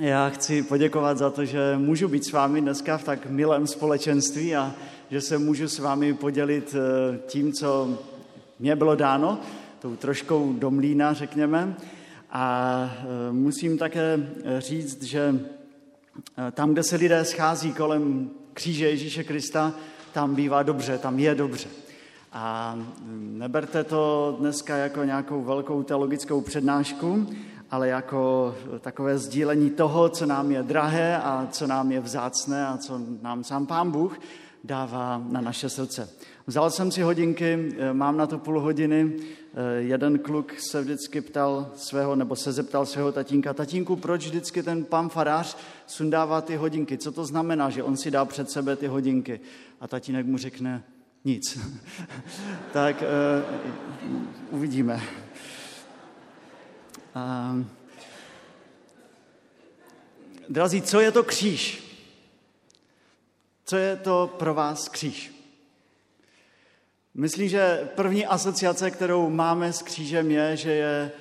Já chci poděkovat za to, že můžu být s vámi dneska v tak milém společenství a že se můžu s vámi podělit eh, tím, co mě bylo dáno, tou troškou do mlína, řekněme. A eh, musím také eh, říct, že tam, kde se lidé schází kolem kříže Ježíše Krista, tam bývá dobře, tam je dobře. A mm, neberte to dneska jako nějakou velkou teologickou přednášku, ale jako takové sdílení toho, co nám je drahé a co nám je vzácné a co nám sám Pán Bůh dává na naše srdce. Vzal jsem si hodinky, eh, mám na to půl hodiny. Eh, jeden kluk se vždycky ptal svého, nebo se zeptal svého tatínka, tatínku, proč vždycky ten pan farář sundává ty hodinky? Co to znamená, že on si dá před sebe ty hodinky? A tatínek mu řekne, nic. tak uh, uvidíme. Uh, drazí, co je to kříž? Co je to pro vás kříž? Myslím, že první asociace, kterou máme s křížem, je, že je,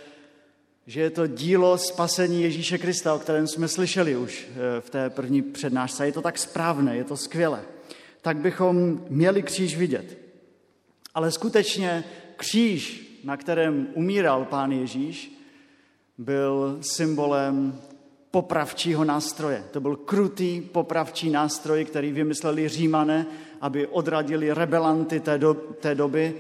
že je to dílo spasení Ježíše Krista, o kterém jsme slyšeli už eh, v té první přednášce. Je to tak správné, je to skvělé. Tak bychom měli kříž vidět. Ale skutečně kříž, na kterém umíral pán Ježíš, byl symbolem popravčího nástroje. To byl krutý popravčí nástroj, který vymysleli římané, aby odradili rebelanty té, do, té doby,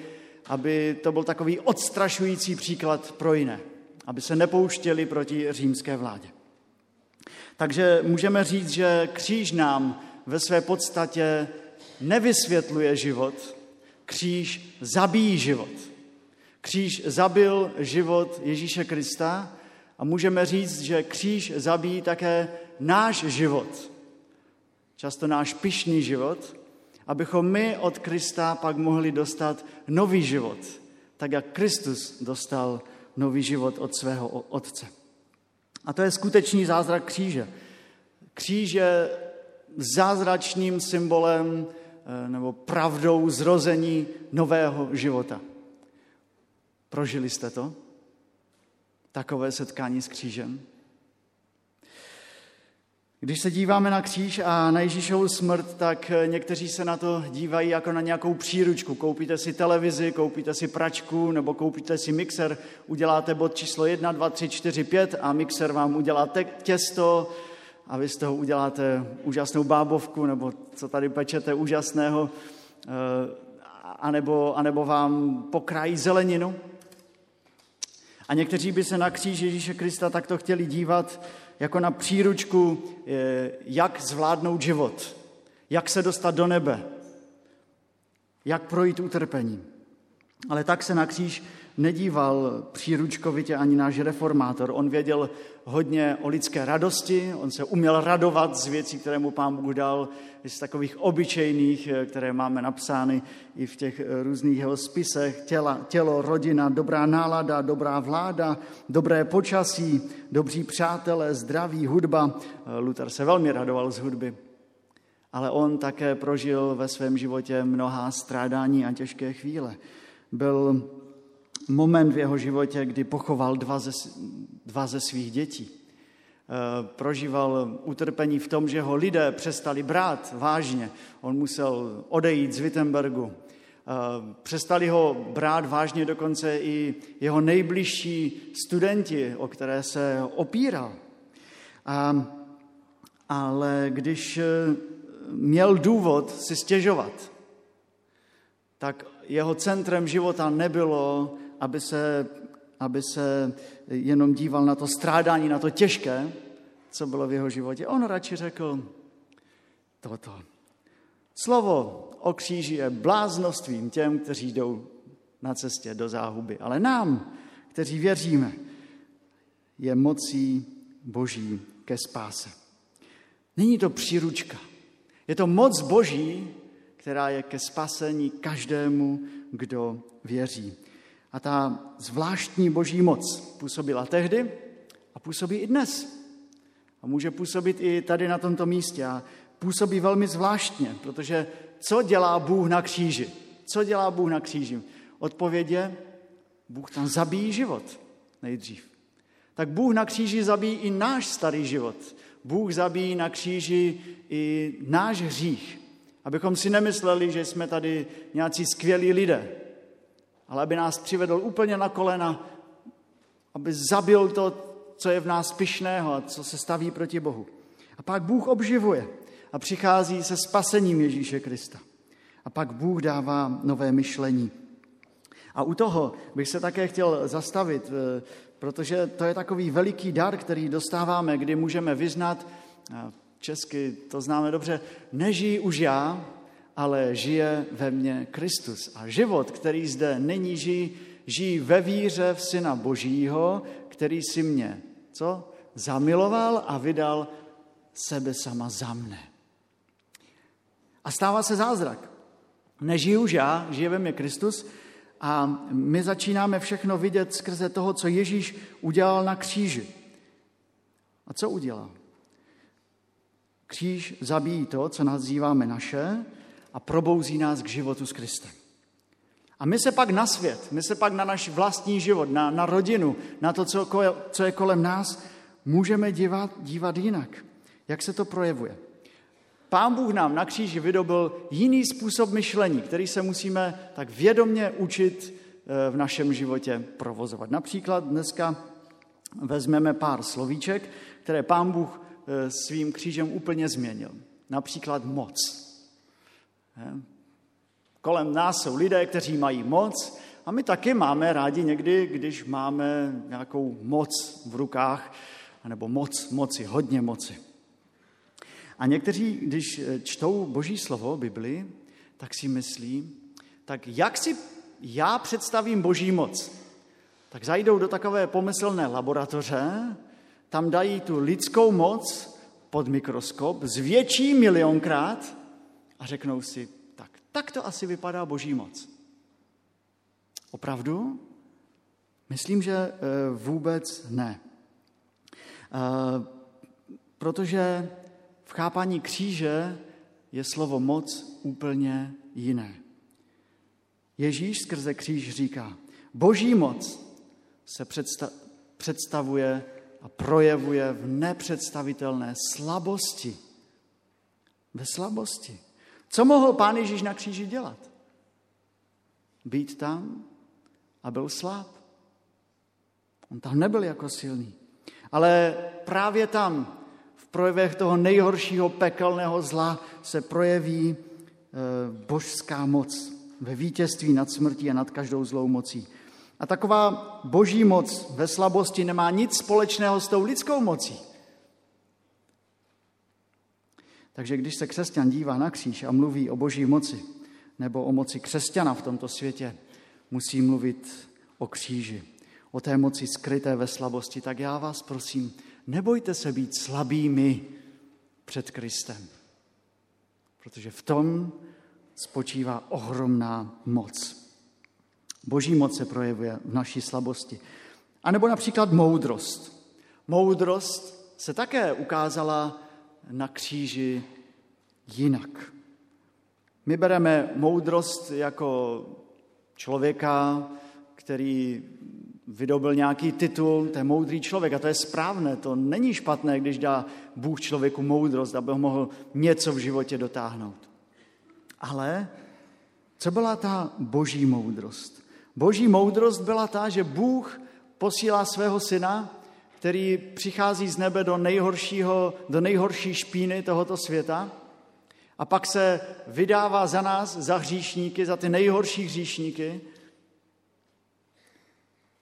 aby to byl takový odstrašující příklad pro jiné, aby se nepouštěli proti římské vládě. Takže můžeme říct, že kříž nám ve své podstatě nevysvětluje život, kříž zabíjí život. Kříž zabil život Ježíše Krista a můžeme říct, že kříž zabíjí také náš život. Často náš pyšný život, abychom my od Krista pak mohli dostat nový život, tak jak Kristus dostal nový život od svého Otce. A to je skutečný zázrak kříže. Kříž je zázračným symbolem eh, nebo pravdou zrození nového života. Prožili jste to? Takové setkání s křížem. Když se díváme na kříž a na Ježíšovu smrt, tak někteří se na to dívají jako na nějakou příručku. Koupíte si televizi, koupíte si pračku nebo koupíte si mixer, uděláte bod číslo 1, 2, 3, 4, 5 a mixer vám udělá těsto a vy z toho uděláte úžasnou bábovku nebo co tady pečete úžasného, eh, anebo, anebo vám pokrájí zeleninu. A někteří by se na kříž Ježíše Krista takto chtěli dívat jako na příručku, eh, jak zvládnout život, jak se dostat do nebe, jak projít utrpení. Ale tak se na kříž nedíval příručkovitě ani náš reformátor. On věděl hodně o lidské radosti, on se uměl radovat z věcí, které mu pán Bůh dal, z takových obyčejných, eh, které máme napsány i v těch eh, různých jeho spisech. Těla, tělo, rodina, dobrá nálada, dobrá vláda, dobré počasí, dobří přátelé, zdraví, hudba. Eh, Luther se velmi radoval z hudby. Ale on také prožil ve svém životě mnohá strádání a těžké chvíle. Byl moment v jeho životě, kdy pochoval dva ze, dva ze svých dětí. Eh, prožíval utrpení v tom, že ho lidé přestali brát vážně. On musel odejít z Wittenbergu. Eh, přestali ho brát vážně dokonce i jeho nejbližší studenti, o které se opíral. A, ale když eh, měl důvod si stěžovat, tak jeho centrem života nebylo aby se, aby se jenom díval na to strádání, na to těžké, co bylo v jeho životě. On radši řekl toto. Slovo o kříži je bláznostvím těm, kteří jdou na cestě do záhuby. Ale nám, kteří věříme, je mocí Boží ke spáse. Není to příručka. Je to moc Boží, která je ke spasení každému, kdo věří. A ta zvláštní boží moc působila tehdy a působí i dnes. A může působit i tady na tomto místě. A působí velmi zvláštně, protože co dělá Bůh na kříži? Co dělá Bůh na kříži? Odpověď je, Bůh tam zabíjí život nejdřív. Tak Bůh na kříži zabíjí i náš starý život. Bůh zabíjí na kříži i náš hřích, abychom si nemysleli, že jsme tady nějací skvělí lidé, ale aby nás přivedl úplně na kolena, aby zabil to, co je v nás pyšného a co se staví proti Bohu. A pak Bůh obživuje a přichází se spasením Ježíše Krista. A pak Bůh dává nové myšlení. A u toho bych se také chtěl zastavit, eh, protože to je takový veliký dar, který dostáváme, kdy můžeme vyznat, česky to známe dobře, nežijí už já, ale žije ve mně Kristus. A život, který zde není, žijí, žijí ve víře v Syna Božího, který si mě, co? Zamiloval a vydal sebe sama za mne. A stává se zázrak. Nežiju už já, žije ve mně Kristus a my začínáme všechno vidět skrze toho, co Ježíš udělal na kříži. A co udělal? Kříž zabíjí to, co nazýváme naše a probouzí nás k životu s Kristem. A my se pak na svět, my se pak na náš vlastní život, na, na rodinu, na to, co, co je kolem nás, můžeme dívat, dívat jinak. Jak se to projevuje? Pán Bůh nám na kříži vydobil jiný způsob myšlení, který se musíme tak vědomně učit eh, v našem životě provozovat. Například dneska vezmeme pár slovíček, které pán Bůh eh, svým křížem úplně změnil. Například moc. Kolem nás jsou lidé, kteří mají moc a my taky máme rádi někdy, když máme nějakou moc v rukách, nebo moc, moci, hodně moci. A někteří, když eh, čtou Boží slovo, Bibli, tak si myslí, tak jak si já představím Boží moc? Tak zajdou do takové pomyslné laboratoře, tam dají tu lidskou moc pod mikroskop, zvětší milionkrát a řeknou si, tak, tak to asi vypadá Boží moc. Opravdu? Myslím, že eh, vůbec ne. Eh, protože v chápání kříže je slovo moc úplně jiné. Ježíš skrze kříž říká, boží moc se představuje a projevuje v nepředstavitelné slabosti. Ve slabosti. Co mohl pán Ježíš na kříži dělat? Být tam a byl slab. On tam nebyl jako silný. Ale právě tam, projevech toho nejhoršího pekelného zla se projeví e, božská moc ve vítězství nad smrtí a nad každou zlou mocí. A taková boží moc ve slabosti nemá nic společného s tou lidskou mocí. Takže když se křesťan dívá na kříž a mluví o boží moci, nebo o moci křesťana v tomto světě, musí mluvit o kříži, o té moci skryté ve slabosti, tak já vás prosím, nebojte se být slabými před Kristem, protože v tom spočívá ohromná moc. Boží moc se projevuje v naší slabosti. A nebo například moudrost. Moudrost se také ukázala na kříži jinak. My bereme moudrost jako člověka, který vydobil nějaký titul, to je moudrý člověk a to je správné, to není špatné, když dá Bůh člověku moudrost, aby ho mohl něco v životě dotáhnout. Ale co byla ta boží moudrost? Boží moudrost byla ta, že Bůh posílá svého syna, který přichází z nebe do, nejhoršího, do nejhorší špíny tohoto světa a pak se vydává za nás, za hříšníky, za ty nejhorší hříšníky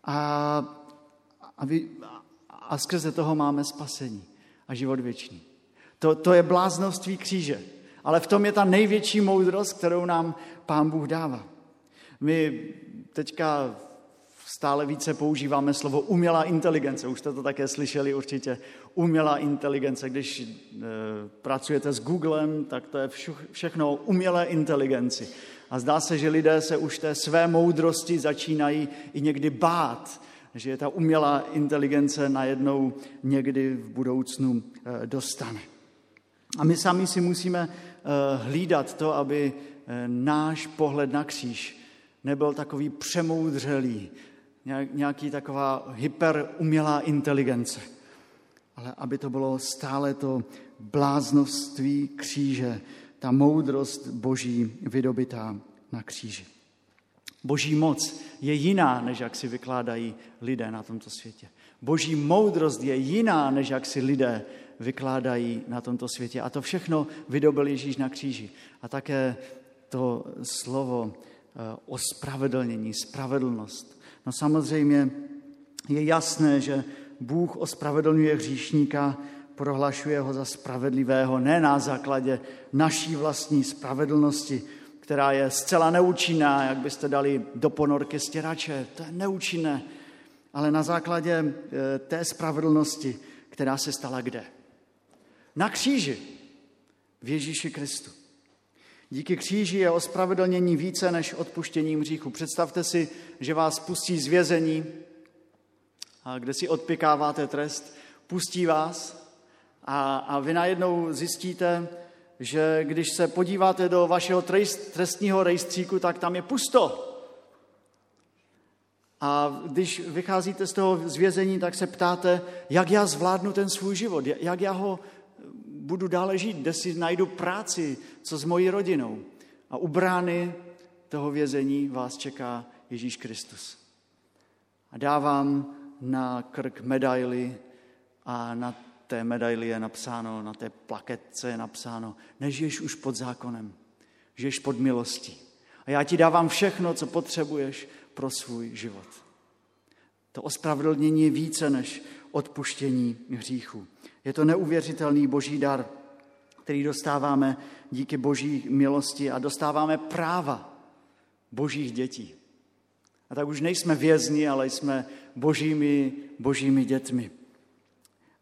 a, a, vy, a skrze toho máme spasení a život věčný. To, to je bláznoství kříže. Ale v tom je ta největší moudrost, kterou nám Pán Bůh dává. My teďka stále více používáme slovo umělá inteligence. Už jste to také slyšeli určitě. Umělá inteligence. Když e, pracujete s Googlem, tak to je všechno o umělé inteligenci. A zdá se, že lidé se už té své moudrosti začínají i někdy bát, že je ta umělá inteligence najednou někdy v budoucnu eh, dostane. A my sami si musíme eh, hlídat to, aby náš pohled na kříž nebyl takový přemoudřelý, nějaký taková hyperumělá inteligence. ale aby to bylo stále to bláznoství kříže, ta moudrost boží vydobitá na kříži. Boží moc je jiná, než jak si vykládají lidé na tomto světě. Boží moudrost je jiná, než jak si lidé vykládají na tomto světě. A to všechno vydobil Ježíš na kříži. A také to slovo eh, o spravedlnění, spravedlnost. No samozřejmě je jasné, že Bůh ospravedlňuje hříšníka, prohlašuje ho za spravedlivého ne na základě naší vlastní spravedlnosti, která je zcela neúčinná, jak byste dali do ponorky stěrače. To je neúčinné, ale na základě eh, té spravedlnosti, která se stala kde? Na kříži, v Ježíši Kristu. Díky kříži je ospravedlnění více než odpuštěním hříchu. Představte si, že vás pustí z vězení, kde si odpikáváte trest, pustí vás a, a vy najednou zjistíte, že když se podíváte do vašeho trestního rejstříku, tak tam je pusto. A když vycházíte z toho zvězení, tak se ptáte, jak já zvládnu ten svůj život, jak já ho budu dále žít, kde si najdu práci, co s mojí rodinou. A u brány toho vězení vás čeká Ježíš Kristus. A dávám na krk medaily a na té medaili je napsáno, na té plaketce je napsáno, nežiješ už pod zákonem, žiješ pod milostí. A já ti dávám všechno, co potřebuješ pro svůj život. To ospravedlnění je více než odpuštění hříchů. Je to neuvěřitelný boží dar, který dostáváme díky boží milosti a dostáváme práva božích dětí. A tak už nejsme vězni, ale jsme božími, božími dětmi.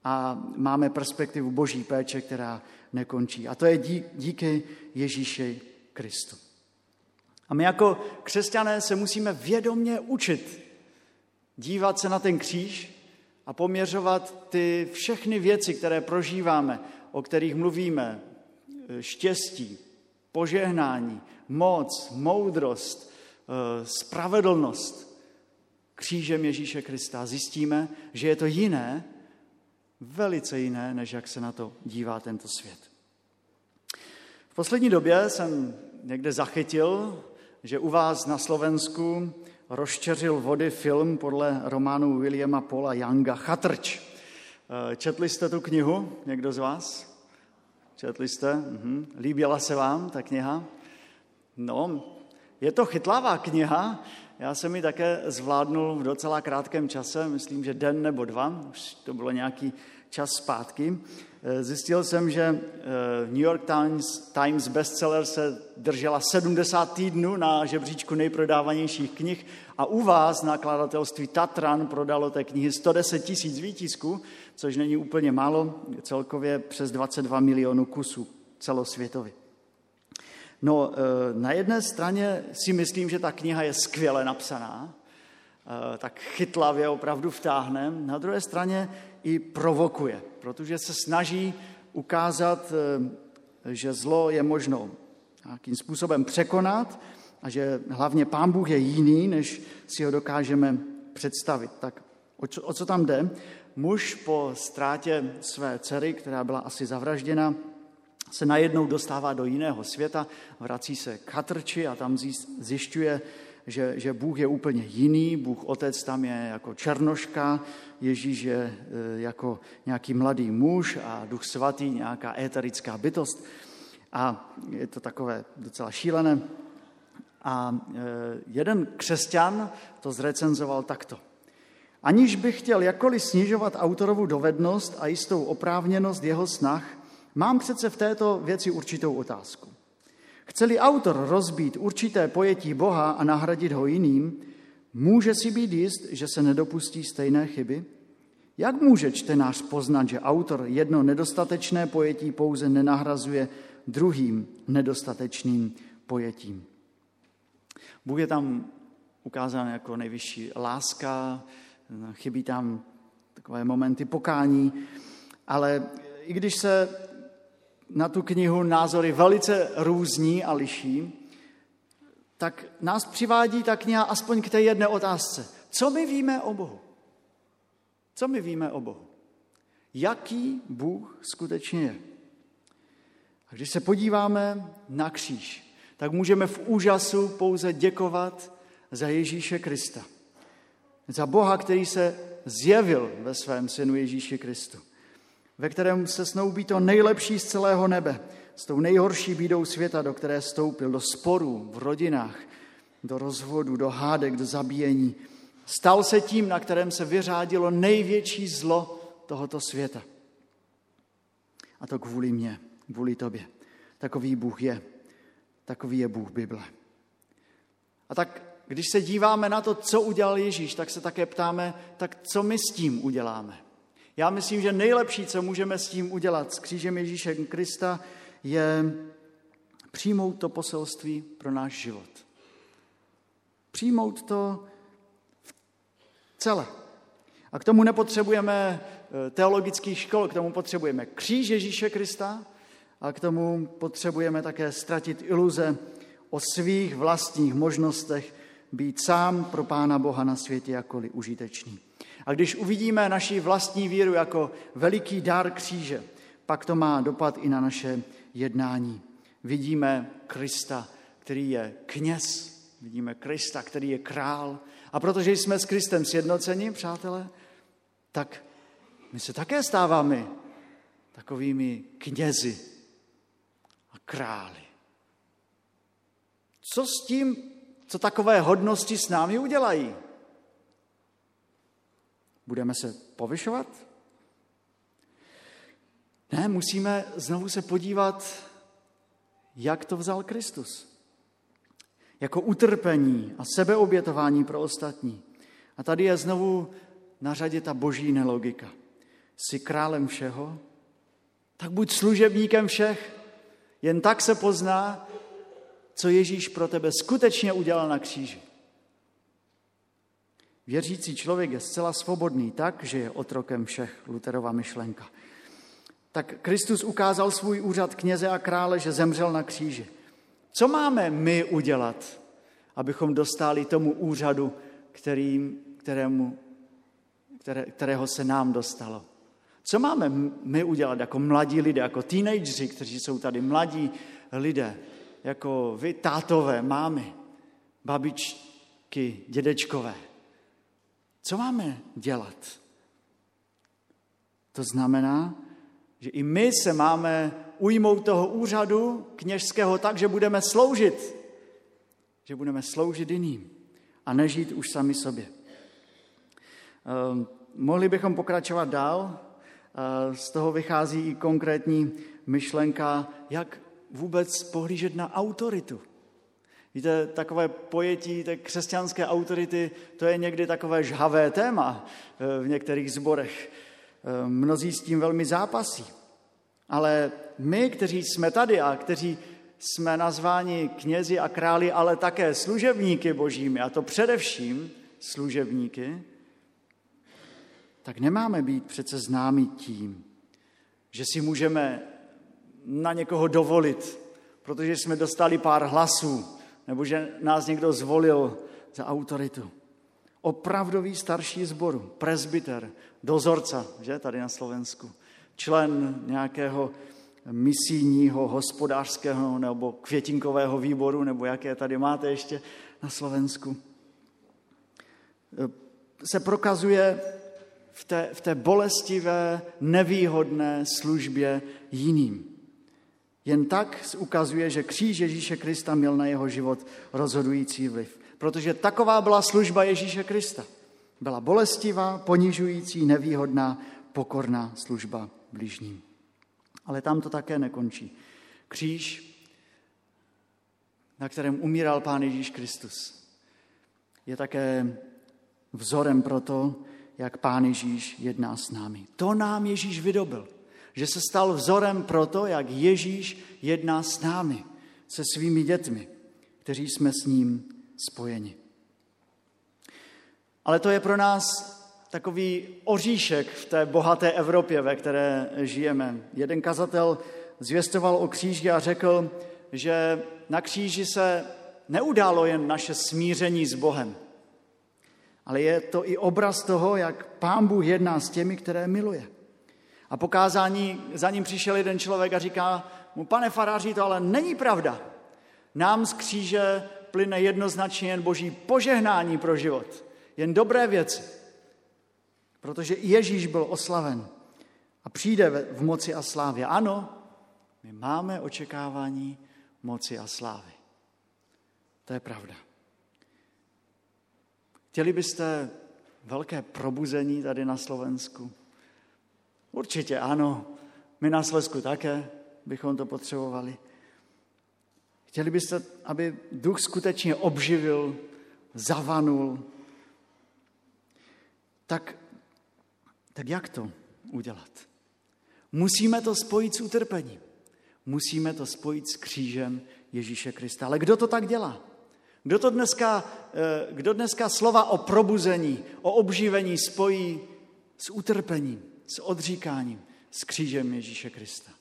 A máme perspektivu boží péče, která nekončí. A to je díky Ježíši Kristu. A my jako křesťané se musíme vědomně učit dívat se na ten kříž a poměřovat ty všechny věci, které prožíváme, o kterých mluvíme, štěstí, požehnání, moc, moudrost, eh, spravedlnost křížem Ježíše Krista. Zjistíme, že je to jiné, velice jiné, než jak se na to dívá tento svět. V poslední době jsem někde zachytil, že u vás na Slovensku rozčeřil vody film podle románu Williama Paula Younga Chatrč. Eh, četli jste tu knihu, někdo z vás? Četli jste? Mhm. Líbila se vám ta kniha? No, je to chytlavá kniha, já jsem ji také zvládnul v docela krátkém čase, myslím, že den nebo dva, už to bylo nějaký čas zpátky. Eh, zjistil jsem, že eh, New York Times, Times bestseller se držela 70 týdnů na žebříčku nejprodávanějších knih a u vás nakladatelství Tatran prodalo té knihy 110 tisíc výtisků, což není úplně málo, celkově přes 22 milionů kusů celosvětově. No, eh, na jedné straně si myslím, že ta kniha je skvěle napsaná, tak chytlavě opravdu vtáhne. Na druhé straně i provokuje, protože se snaží ukázat, eh, že zlo je možno nějakým způsobem překonat a že hlavně Pán Bůh je jiný, než si ho dokážeme představit. Tak o co, o co tam jde? Muž po ztrátě své dcery, která byla asi zavražděna, se najednou dostává do jiného světa, vrací se k Hatrči a tam zjišťuje, že, že Bůh je úplně jiný, Bůh Otec tam je jako černoška, Ježíš je e, jako nějaký mladý muž a Duch Svatý nějaká éterická bytost. A je to takové docela šílené. A e, jeden křesťan to zrecenzoval takto. Aniž bych chtěl jakkoliv snižovat autorovu dovednost a jistou oprávněnost jeho snah, mám přece v této věci určitou otázku. Chce-li autor rozbít určité pojetí Boha a nahradit ho jiným, může si být jist, že se nedopustí stejné chyby? Jak může čtenář poznat, že autor jedno nedostatečné pojetí pouze nenahrazuje druhým nedostatečným pojetím? Bůh je tam ukázán jako nejvyšší láska, chybí tam takové momenty pokání, ale i když se na tu knihu názory velice různí a liší, tak nás přivádí ta kniha aspoň k té jedné otázce. Co my víme o Bohu? Co my víme o Bohu? jaký Bůh skutečně je. A když se podíváme na kříž, tak můžeme v úžasu pouze děkovat za Ježíše Krista. Za Boha, který se zjevil ve svém synu Ježíši Kristu, ve kterém se snoubí to nejlepší z celého nebe, s tou nejhorší bídou světa, do které stoupil, do sporů v rodinách, do rozvodu, do hádek, do zabíjení. Stal se tím, na kterém se vyřádilo největší zlo tohoto světa. A to kvůli mně, kvůli tobě. Takový Bůh je. Takový je Bůh Bible. A tak, když se díváme na to, co udělal Ježíš, tak se také ptáme, tak co my s tím uděláme. Já myslím, že nejlepší, co můžeme s tím udělat, s křížem Ježíše Krista, je přijmout to poselství pro náš život. Přijmout to celé. A k tomu nepotřebujeme eh, teologických škol, k tomu potřebujeme kříž Ježíše Krista a k tomu potřebujeme také ztratit iluze o svých vlastních možnostech být sám pro Pána Boha na světě jakoli užitečný. A když uvidíme naši vlastní víru jako veliký dar kříže, pak to má dopad i na naše jednání. Vidíme Krista, který je kněz, vidíme Krista, který je král. A protože jsme s Kristem sjednoceni, přátelé, tak my se také stáváme takovými knězi a králi. Co s tím, co takové hodnosti s námi udělají? Budeme se povyšovat? Ne, musíme znovu se podívat, jak to vzal Kristus. Jako utrpení a sebeobětování pro ostatní. A tady je znovu na řadě ta boží nelogika. Jsi králem všeho, tak buď služebníkem všech. Jen tak se pozná, co Ježíš pro tebe skutečně udělal na kříži. Věřící člověk je zcela svobodný tak, že je otrokem všech, Luterova myšlenka. Tak Kristus ukázal svůj úřad kněze a krále, že zemřel na kříži. Co máme my udělat, abychom dostali tomu úřadu, kterým, kterému, které, kterého se nám dostalo? Co máme my udělat jako mladí lidé, jako teenageři, kteří jsou tady mladí lidé, jako vy, tátové, mámy, babičky, dědečkové? Co máme dělat? To znamená, že i my se máme ujmout toho úřadu kněžského tak, že budeme sloužit. Že budeme sloužit jiným a nežít už sami sobě. Ehm, mohli bychom pokračovat dál. Ehm, z toho vychází i konkrétní myšlenka, jak vůbec pohlížet na autoritu. Víte, takové pojetí té křesťanské autority, to je někdy takové žhavé téma eh, v některých zborech. Eh, mnozí s tím velmi zápasí. Ale my, kteří jsme tady a kteří jsme nazváni knězi a králi, ale také služebníky božími, a to především služebníky, tak nemáme být přece známi tím, že si můžeme na někoho dovolit, protože jsme dostali pár hlasů, nebo že nás někdo zvolil za autoritu. Opravdový starší zboru, presbyter, dozorca, že tady na Slovensku, člen nějakého misijního, hospodářského nebo květinkového výboru, nebo jaké tady máte ještě na Slovensku, se prokazuje v té, v té bolestivé, nevýhodné službě jiným. Jen tak ukazuje, že kříž Ježíše Krista měl na jeho život rozhodující vliv. Protože taková byla služba Ježíše Krista. Byla bolestivá, ponižující, nevýhodná, pokorná služba bližním. Ale tam to také nekončí. Kříž, na kterém umíral Pán Ježíš Kristus, je také vzorem pro to, jak Pán Ježíš jedná s námi. To nám Ježíš vydobil že se stal vzorem pro to, jak Ježíš jedná s námi, se svými dětmi, kteří jsme s ním spojeni. Ale to je pro nás takový oříšek v té bohaté Evropě, ve které žijeme. Jeden kazatel zvěstoval o kříži a řekl, že na kříži se neudálo jen naše smíření s Bohem, ale je to i obraz toho, jak Pán Bůh jedná s těmi, které miluje. A po kázání za ním přišel jeden člověk a říká mu, pane faráři, to ale není pravda. Nám z kříže plyne jednoznačně jen boží požehnání pro život. Jen dobré věci. Protože Ježíš byl oslaven a přijde v moci a slávě. Ano, my máme očekávání moci a slávy. To je pravda. Chtěli byste velké probuzení tady na Slovensku? Určitě ano, my na Slesku také bychom to potřebovali. Chtěli byste, aby duch skutečně obživil, zavanul. Tak, tak jak to udělat? Musíme to spojit s utrpením. Musíme to spojit s křížem Ježíše Krista. Ale kdo to tak dělá? Kdo, to dneska, eh, kdo dneska slova o probuzení, o obživení spojí s utrpením, s odříkáním, s křížem Ježíše Krista?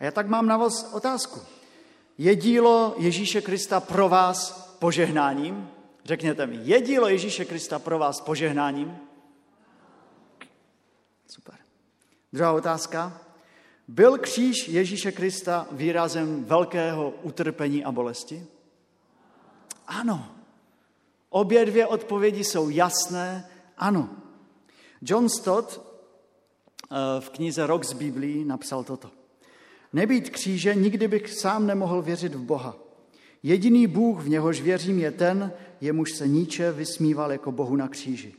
A já tak mám na vás otázku. Je dílo Ježíše Krista pro vás požehnáním? Řekněte mi, je dílo Ježíše Krista pro vás požehnáním? Super. Druhá otázka. Byl kříž Ježíše Krista výrazem velkého utrpení a bolesti? Ano. Obě dvě odpovědi jsou jasné. Ano. John Stott v knize Rok z Biblii napsal toto. Nebýt kříže, nikdy bych sám nemohl věřit v Boha. Jediný Bůh, v něhož věřím, je ten, jemuž se Níče vysmíval jako Bohu na kříži.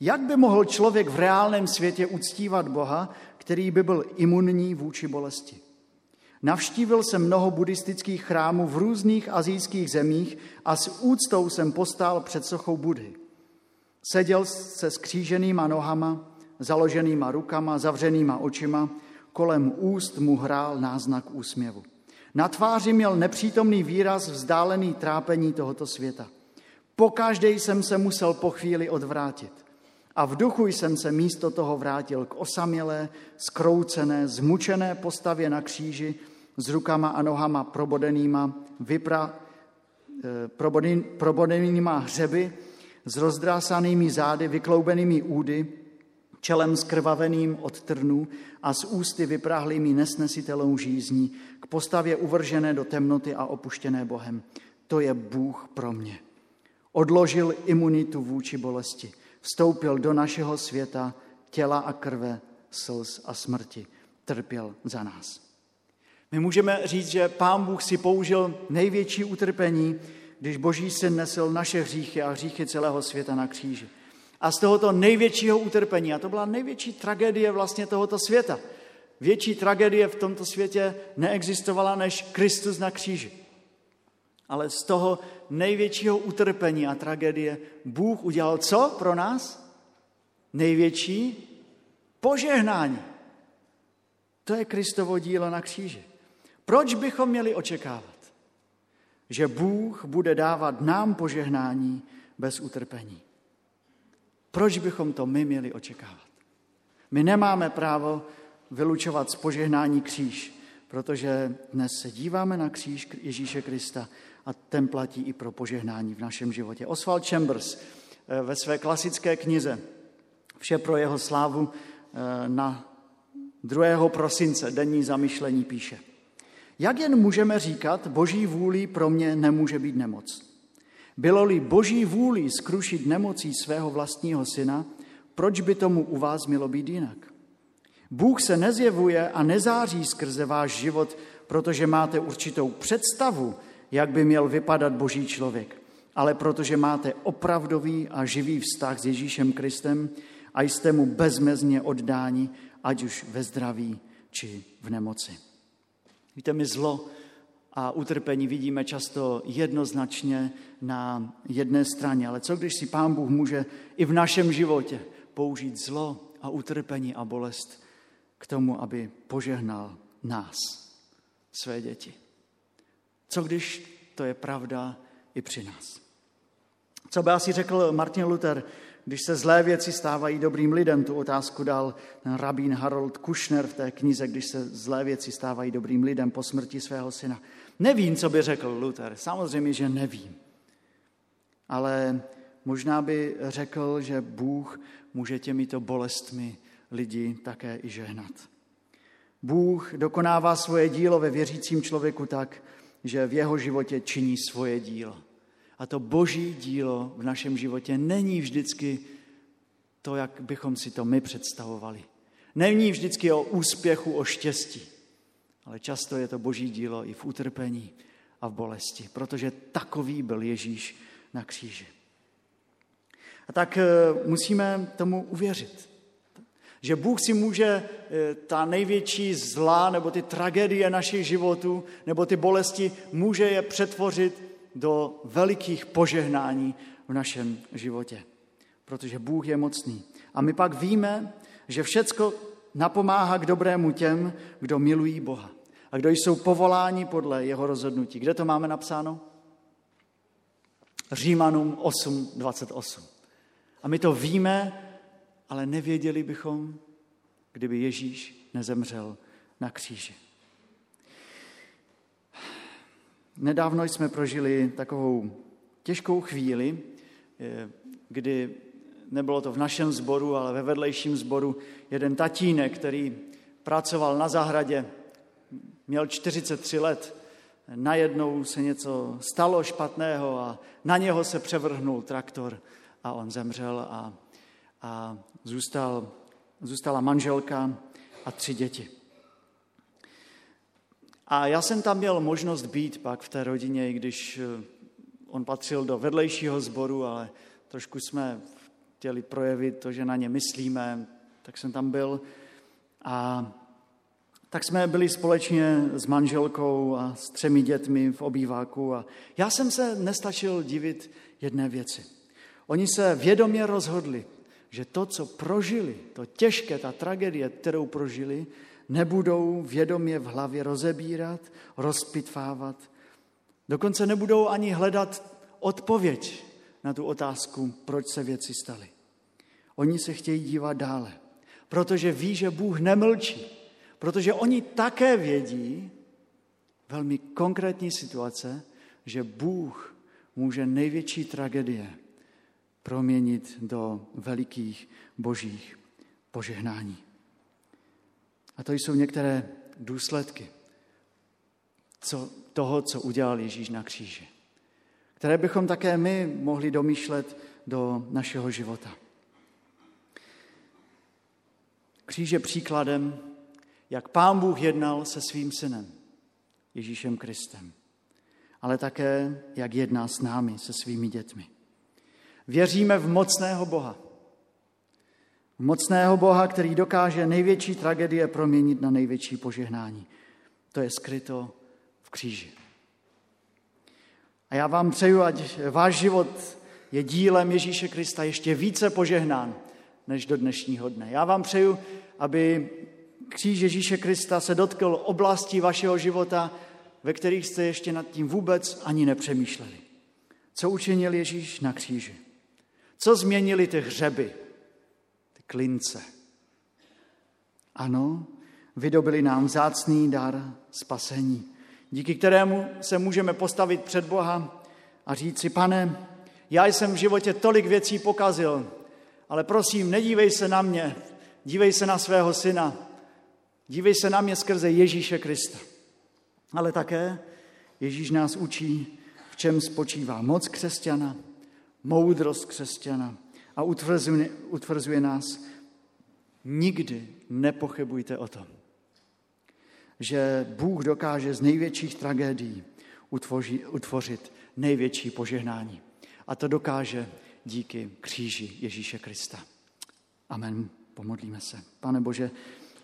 Jak by mohl člověk v reálném světě uctívat Boha, který by byl imunní vůči bolesti? Navštívil jsem mnoho buddhistických chrámů v různých azijských zemích a s úctou jsem postál před sochou Budhy. Seděl se skříženýma nohama, založenýma rukama, zavřenýma očima, kolem úst mu hrál náznak úsměvu. Na tváři měl nepřítomný výraz vzdálený trápení tohoto světa. Po každé jsem se musel po chvíli odvrátit. A v duchu jsem se místo toho vrátil k osamělé, skroucené, zmučené postavě na kříži s rukama a nohama probodenýma, vypra, eh, proboden, probodenýma hřeby, s rozdrásanými zády, vykloubenými údy, čelem skrvaveným od trnů a s ústy vyprahlými nesnesitelnou žízní, k postavě uvržené do temnoty a opuštěné Bohem. To je Bůh pro mě. Odložil imunitu vůči bolesti vstoupil do našeho světa těla a krve, slz a smrti. Trpěl za nás. My můžeme říct, že Pán Bůh si použil největší utrpení, když Boží syn nesl naše hříchy a hříchy celého světa na kříži. A z tohoto největšího utrpení, a to byla největší tragédie vlastně tohoto světa, větší tragédie v tomto světě neexistovala než Kristus na kříži. Ale z toho největšího utrpení a tragédie Bůh udělal co pro nás? Největší požehnání. To je Kristovo dílo na kříži. Proč bychom měli očekávat, že Bůh bude dávat nám požehnání bez utrpení? Proč bychom to my měli očekávat? My nemáme právo vylučovat z požehnání kříž, protože dnes se díváme na kříž Ježíše Krista a ten platí i pro požehnání v našem životě. Oswald Chambers eh, ve své klasické knize Vše pro jeho slávu eh, na 2. prosince denní zamyšlení píše. Jak jen můžeme říkat, boží vůli pro mě nemůže být nemoc. Bylo-li boží vůli skrušit nemocí svého vlastního syna, proč by tomu u vás mělo být jinak? Bůh se nezjevuje a nezáří skrze váš život, protože máte určitou představu, jak by měl vypadat boží člověk, ale protože máte opravdový a živý vztah s Ježíšem Kristem a jste mu bezmezně oddáni, ať už ve zdraví či v nemoci. Víte, my zlo a utrpení vidíme často jednoznačně na jedné straně, ale co když si Pán Bůh může i v našem životě použít zlo a utrpení a bolest k tomu, aby požehnal nás, své děti. Co když to je pravda i při nás? Co by asi řekl Martin Luther, když se zlé věci stávají dobrým lidem? Tu otázku dal rabín Harold Kushner v té knize, když se zlé věci stávají dobrým lidem po smrti svého syna. Nevím, co by řekl Luther. Samozřejmě, že nevím. Ale možná by řekl, že Bůh může těmito bolestmi lidi také i žehnat. Bůh dokonává svoje dílo ve věřícím člověku tak, že v jeho životě činí svoje dílo. A to boží dílo v našem životě není vždycky to, jak bychom si to my představovali. Není vždycky o úspěchu, o štěstí, ale často je to boží dílo i v utrpení a v bolesti, protože takový byl Ježíš na kříži. A tak eh, musíme tomu uvěřit. Že Bůh si může eh, ta největší zlá nebo ty tragédie našich životů nebo ty bolesti, může je přetvořit do velikých požehnání v našem životě. Protože Bůh je mocný. A my pak víme, že všecko napomáhá k dobrému těm, kdo milují Boha a kdo jsou povoláni podle jeho rozhodnutí. Kde to máme napsáno? Římanům 8.28. A my to víme, ale nevěděli bychom, kdyby Ježíš nezemřel na kříži. Nedávno jsme prožili takovou těžkou chvíli, eh, kdy nebylo to v našem sboru, ale ve vedlejším sboru, jeden tatínek, který pracoval na zahradě, měl 43 let, najednou se něco stalo špatného a na něho se převrhnul traktor a on zemřel a, a zůstal, zůstala manželka a tři děti. A já jsem tam měl možnost být pak v té rodině, i když eh, on patřil do vedlejšího sboru, ale trošku jsme chtěli projevit to, že na ně myslíme, tak jsem tam byl. A tak jsme byli společně s manželkou a s třemi dětmi v obýváku a já jsem se nestačil divit jedné věci. Oni se vědomě rozhodli, že to, co prožili, to těžké, ta tragédie, kterou prožili, nebudou vědomě v hlavě rozebírat, rozpitvávat. Dokonce nebudou ani hledat odpověď na tu otázku, proč se věci staly. Oni se chtějí dívat dále, protože ví, že Bůh nemlčí, protože oni také vědí, velmi konkrétní situace, že Bůh může největší tragédie proměnit do velikých božích požehnání. A to jsou některé důsledky co, toho, co udělal Ježíš na kříži, které bychom také my mohli domýšlet do našeho života. Kříž je příkladem, jak Pán Bůh jednal se svým synem, Ježíšem Kristem, ale také, jak jedná s námi, se svými dětmi. Věříme v mocného Boha. V mocného Boha, který dokáže největší tragédie proměnit na největší požehnání. To je skryto v kříži. A já vám přeju, ať váš život je dílem Ježíše Krista ještě více požehnán než do dnešního dne. Já vám přeju, aby kříž Ježíše Krista se dotkl oblastí vašeho života, ve kterých jste ještě nad tím vůbec ani nepřemýšleli. Co učinil Ježíš na kříži? Co změnili ty hřeby, ty klince? Ano, vydobili nám vzácný dar spasení, díky kterému se můžeme postavit před Boha a říct si, pane, já jsem v životě tolik věcí pokazil, ale prosím, nedívej se na mě, dívej se na svého syna, dívej se na mě skrze Ježíše Krista. Ale také Ježíš nás učí, v čem spočívá moc křesťana, moudrost křesťana a utvrzuje, utvrzuje nás, nikdy nepochybujte o tom, že Bůh dokáže z největších tragédií utvoří, utvořit největší požehnání. A to dokáže díky kříži Ježíše Krista. Amen. Pomodlíme se. Pane Bože,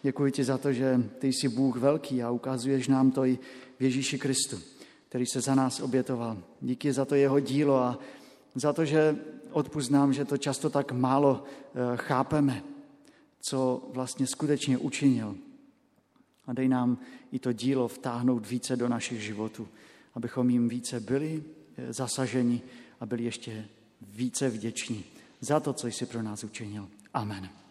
děkuji ti za to, že ty jsi Bůh velký a ukazuješ nám to i v Ježíši Kristu, který se za nás obětoval. Díky za to jeho dílo a za to, že odpuznám, že to často tak málo eh, chápeme, co vlastně skutečně učinil. A dej nám i to dílo vtáhnout více do našich životů, abychom jim více byli eh, zasaženi a byli ještě více vděční za to, co jsi pro nás učinil. Amen.